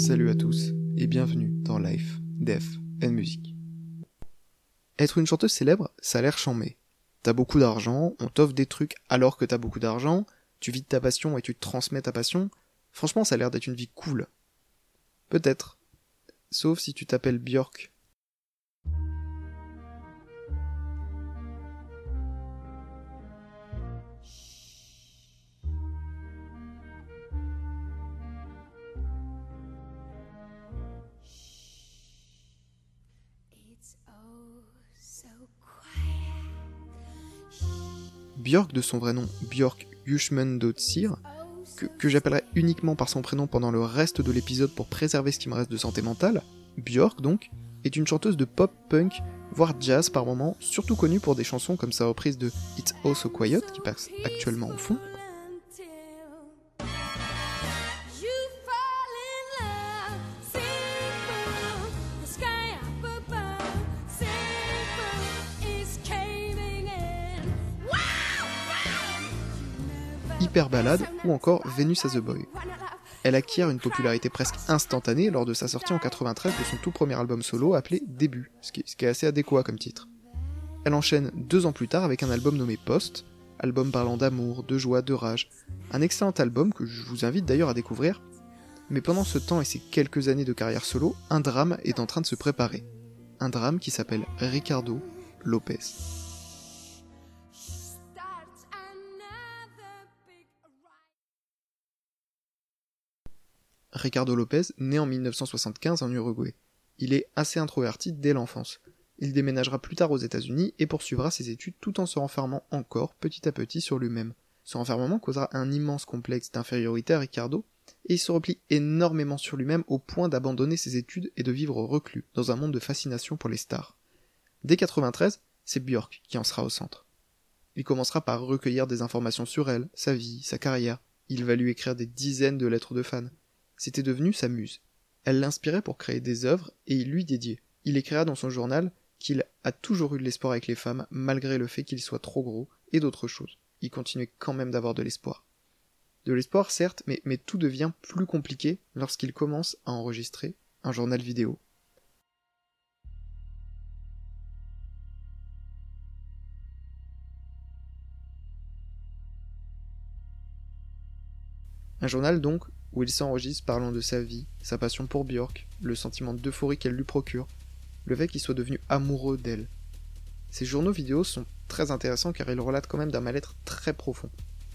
Salut à tous et bienvenue dans Life, Death and Music. Être une chanteuse célèbre, ça a l'air chambé. T'as beaucoup d'argent, on t'offre des trucs alors que t'as beaucoup d'argent, tu vis ta passion et tu transmets ta passion. Franchement, ça a l'air d'être une vie cool. Peut-être. Sauf si tu t'appelles Björk Björk de son vrai nom Björk Yushmundotsir, que, que j'appellerai uniquement par son prénom pendant le reste de l'épisode pour préserver ce qui me reste de santé mentale, Björk donc, est une chanteuse de pop punk, voire jazz par moments, surtout connue pour des chansons comme sa reprise de It's All So Quiet qui passe actuellement au fond, Hyper Ballade ou encore Venus as a Boy. Elle acquiert une popularité presque instantanée lors de sa sortie en 93 de son tout premier album solo appelé Début, ce qui, est, assez adéquat comme titre. Elle enchaîne deux ans plus tard avec un album nommé Post, album parlant d'amour, de joie, de rage, un excellent album que je vous invite d'ailleurs à découvrir. Mais pendant ce temps et ces quelques années de carrière solo, un drame est en train de se préparer. Un drame qui s'appelle Ricardo Lopez. Ricardo Lopez naît en 1975 en Uruguay. Il est assez introverti dès l'enfance. Il déménagera plus tard aux États-Unis et poursuivra ses études tout en se renfermant encore petit à petit sur lui-même. Ce renfermement causera un immense complexe d'infériorité à Ricardo, et il se replie énormément sur lui-même au point d'abandonner ses études et de vivre reclus, dans un monde de fascination pour les stars. Dès 93, c'est Björk qui en sera au centre. Il commencera par recueillir des informations sur elle, sa vie, sa carrière. Il va lui écrire des dizaines de lettres de fans c'était devenu sa muse. Elle l'inspirait pour créer des œuvres et il lui dédiait. Il écrira dans son journal qu'il a toujours eu de l'espoir avec les femmes malgré le fait qu'il soit trop gros et d'autres choses. Il continuait quand même d'avoir de l'espoir. De l'espoir certes, mais, mais tout devient plus compliqué lorsqu'il commence à enregistrer un journal vidéo. Un journal donc où il s'enregistre parlant de sa vie, sa passion pour Björk, le sentiment d'euphorie qu'elle lui procure, le fait qu'il soit devenu amoureux d'elle. Ces journaux vidéo sont très intéressants car ils relatent quand même d'un mal-être très profond.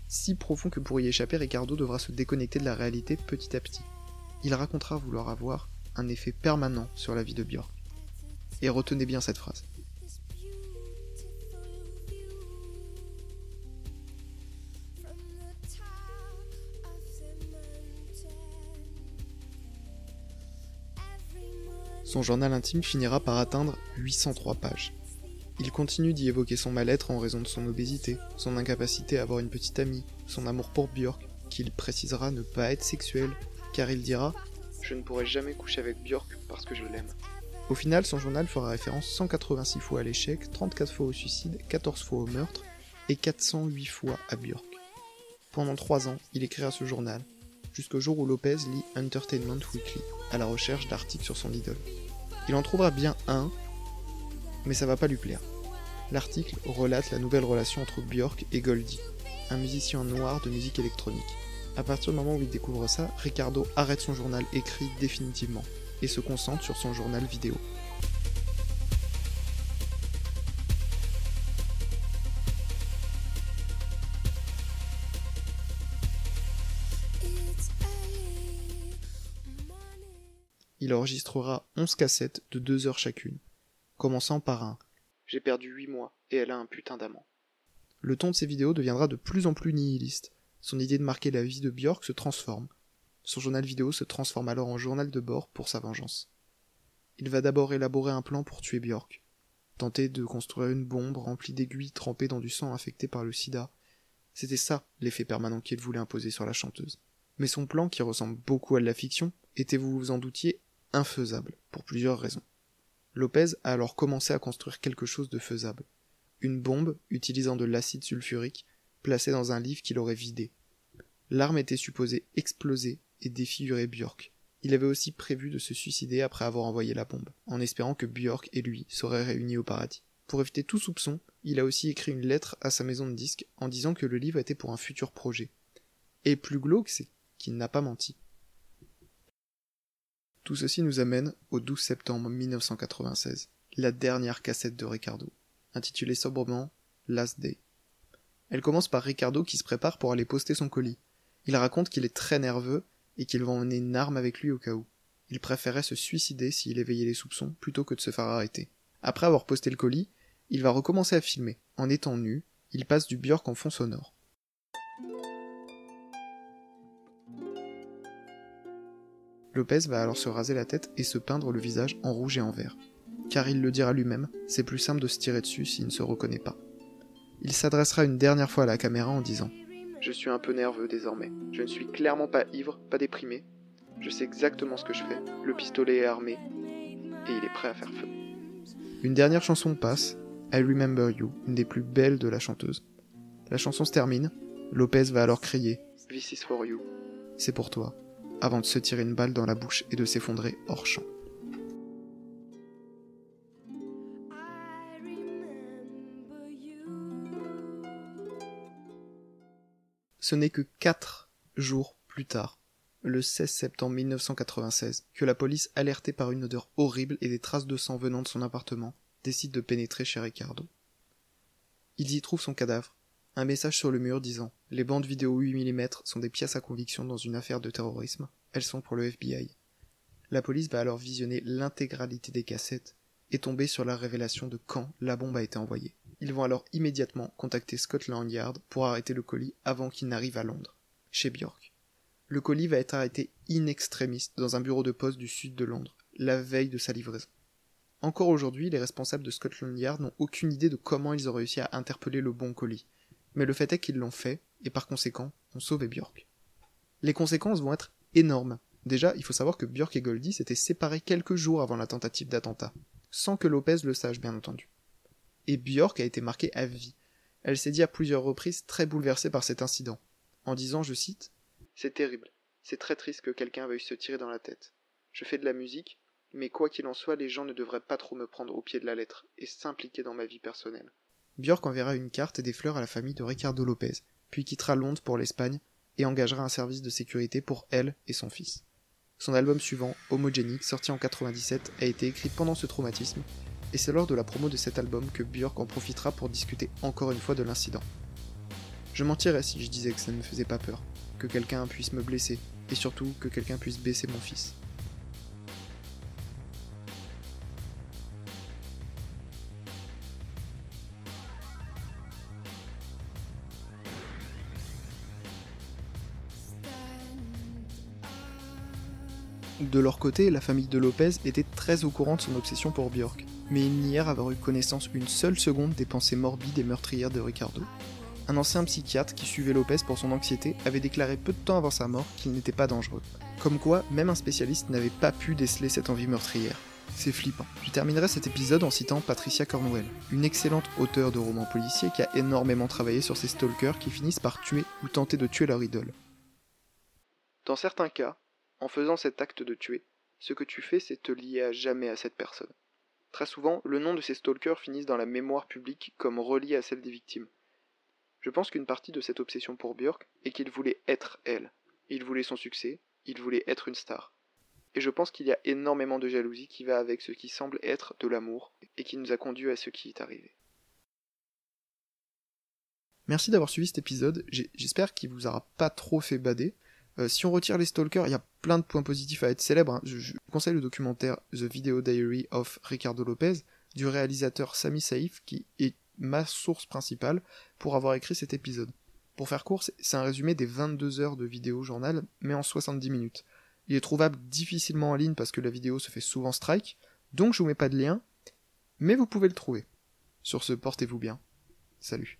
Si profond que pour y échapper, Ricardo devra se déconnecter de la réalité petit à petit. Il racontera vouloir avoir un effet permanent sur la vie de Björk. Et retenez bien cette phrase. Son journal intime finira par atteindre 803 pages. Il continue d'y évoquer son mal-être en raison de son obésité, son incapacité à avoir une petite amie, son amour pour Björk, qu'il précisera ne pas être sexuel, car il dira Je ne pourrai jamais coucher avec Björk parce que je l'aime. Au final, son journal fera référence 186 fois à l'échec, 34 fois au suicide, 14 fois au meurtre et 408 fois à Björk. Pendant 3 ans, il écrira ce journal, jusqu'au jour où Lopez lit Entertainment Weekly, à la recherche d'articles sur son idole. Il en trouvera bien un, mais ça va pas lui plaire. L'article relate la nouvelle relation entre Björk et Goldie, un musicien noir de musique électronique. À partir du moment où il découvre ça, Ricardo arrête son journal écrit définitivement et se concentre sur son journal vidéo. Il enregistrera 11 cassettes de 2 heures chacune, commençant par un J'ai perdu 8 mois et elle a un putain d'amant. Le ton de ses vidéos deviendra de plus en plus nihiliste. Son idée de marquer la vie de Björk se transforme. Son journal vidéo se transforme alors en journal de bord pour sa vengeance. Il va d'abord élaborer un plan pour tuer Björk, tenter de construire une bombe remplie d'aiguilles trempées dans du sang infecté par le sida. C'était ça l'effet permanent qu'il voulait imposer sur la chanteuse. Mais son plan, qui ressemble beaucoup à de la fiction, était, vous vous en doutiez, infaisable, pour plusieurs raisons. Lopez a alors commencé à construire quelque chose de faisable. Une bombe utilisant de l'acide sulfurique placée dans un livre qu'il aurait vidé. L'arme était supposée exploser et défigurer Björk. Il avait aussi prévu de se suicider après avoir envoyé la bombe, en espérant que Björk et lui seraient réunis au paradis. Pour éviter tout soupçon, il a aussi écrit une lettre à sa maison de disques en disant que le livre était pour un futur projet. Et plus glauque, c'est qu'il n'a pas menti. Tout ceci nous amène au 12 septembre 1996, la dernière cassette de Ricardo, intitulée sobrement Last Day. Elle commence par Ricardo qui se prépare pour aller poster son colis. Il raconte qu'il est très nerveux et qu'il va emmener une arme avec lui au cas où. Il préférait se suicider s'il éveillait les soupçons plutôt que de se faire arrêter. Après avoir posté le colis, il va recommencer à filmer. En étant nu, il passe du Björk en fond sonore. Lopez va alors se raser la tête et se peindre le visage en rouge et en vert. Car il le dira lui-même, c'est plus simple de se tirer dessus s'il ne se reconnaît pas. Il s'adressera une dernière fois à la caméra en disant Je suis un peu nerveux désormais. Je ne suis clairement pas ivre, pas déprimé. Je sais exactement ce que je fais. Le pistolet est armé et il est prêt à faire feu. Une dernière chanson passe, I Remember You, une des plus belles de la chanteuse. La chanson se termine, Lopez va alors crier This is for you. C'est pour toi, avant de se tirer une balle dans la bouche et de s'effondrer hors champ. Ce n'est que quatre jours plus tard, le 16 septembre 1996, que la police, alertée par une odeur horrible et des traces de sang venant de son appartement, décide de pénétrer chez Ricardo. Ils y trouvent son cadavre, un message sur le mur disant Les bandes vidéo 8 mm sont des pièces à conviction dans une affaire de terrorisme, elles sont pour le FBI. La police va alors visionner l'intégralité des cassettes et tomber sur la révélation de quand la bombe a été envoyée. Ils vont alors immédiatement contacter Scotland Yard pour arrêter le colis avant qu'il n'arrive à Londres, chez Bjork. Le colis va être arrêté in extremis dans un bureau de poste du sud de Londres, la veille de sa livraison. Encore aujourd'hui, les responsables de Scotland Yard n'ont aucune idée de comment ils ont réussi à interpeller le bon colis, mais le fait est qu'ils l'ont fait, et par conséquent, ont sauvé Bjork. Les conséquences vont être énormes. Déjà, il faut savoir que Bjork et Goldie s'étaient séparés quelques jours avant la tentative d'attentat, sans que Lopez le sache bien entendu et Björk a été marquée à vie. Elle s'est dit à plusieurs reprises très bouleversée par cet incident, en disant, je cite, C'est terrible, c'est très triste que quelqu'un veuille se tirer dans la tête. Je fais de la musique, mais quoi qu'il en soit, les gens ne devraient pas trop me prendre au pied de la lettre et s'impliquer dans ma vie personnelle. Björk enverra une carte et des fleurs à la famille de Ricardo Lopez, puis quittera Londres pour l'Espagne et engagera un service de sécurité pour elle et son fils. Son album suivant, Homogenic, sorti en 97, a été écrit pendant ce traumatisme et c'est lors de la promo de cet album que Björk en profitera pour discuter encore une fois de l'incident. Je mentirais si je disais que ça ne me faisait pas peur, que quelqu'un puisse me blesser, et surtout que quelqu'un puisse baisser mon fils. De leur côté, la famille de Lopez était très au courant de son obsession pour Björk, mais ils nièrent avoir eu connaissance une seule seconde des pensées morbides et meurtrières de Ricardo. Un ancien psychiatre qui suivait Lopez pour son anxiété avait déclaré peu de temps avant sa mort qu'il n'était pas dangereux. Comme quoi, même un spécialiste n'avait pas pu déceler cette envie meurtrière. C'est flippant. Je terminerai cet épisode en citant Patricia Cornwell, une excellente auteure de romans policiers qui a énormément travaillé sur ces stalkers qui finissent par tuer ou tenter de tuer leur idole. Dans certains cas, en faisant cet acte de tuer, ce que tu fais, c'est te lier à jamais à cette personne. Très souvent, le nom de ces stalkers finissent dans la mémoire publique comme relié à celle des victimes. Je pense qu'une partie de cette obsession pour Björk est qu'il voulait être elle. Il voulait son succès, il voulait être une star. Et je pense qu'il y a énormément de jalousie qui va avec ce qui semble être de l'amour et qui nous a conduit à ce qui est arrivé. Merci d'avoir suivi cet épisode, j'espère qu'il vous aura pas trop fait bader. Euh, si on retire les stalkers, il y a plein de points positifs à être célèbres. Hein. Je, vous conseille le documentaire The Video Diary of Ricardo Lopez du réalisateur Sami Saif qui est ma source principale pour avoir écrit cet épisode. Pour faire court, c'est un résumé des 22 heures de vidéo journal, mais en 70 minutes. Il est trouvable difficilement en ligne parce que la vidéo se fait souvent strike, donc je vous mets pas de lien, mais vous pouvez le trouver. Sur ce, portez-vous bien. Salut.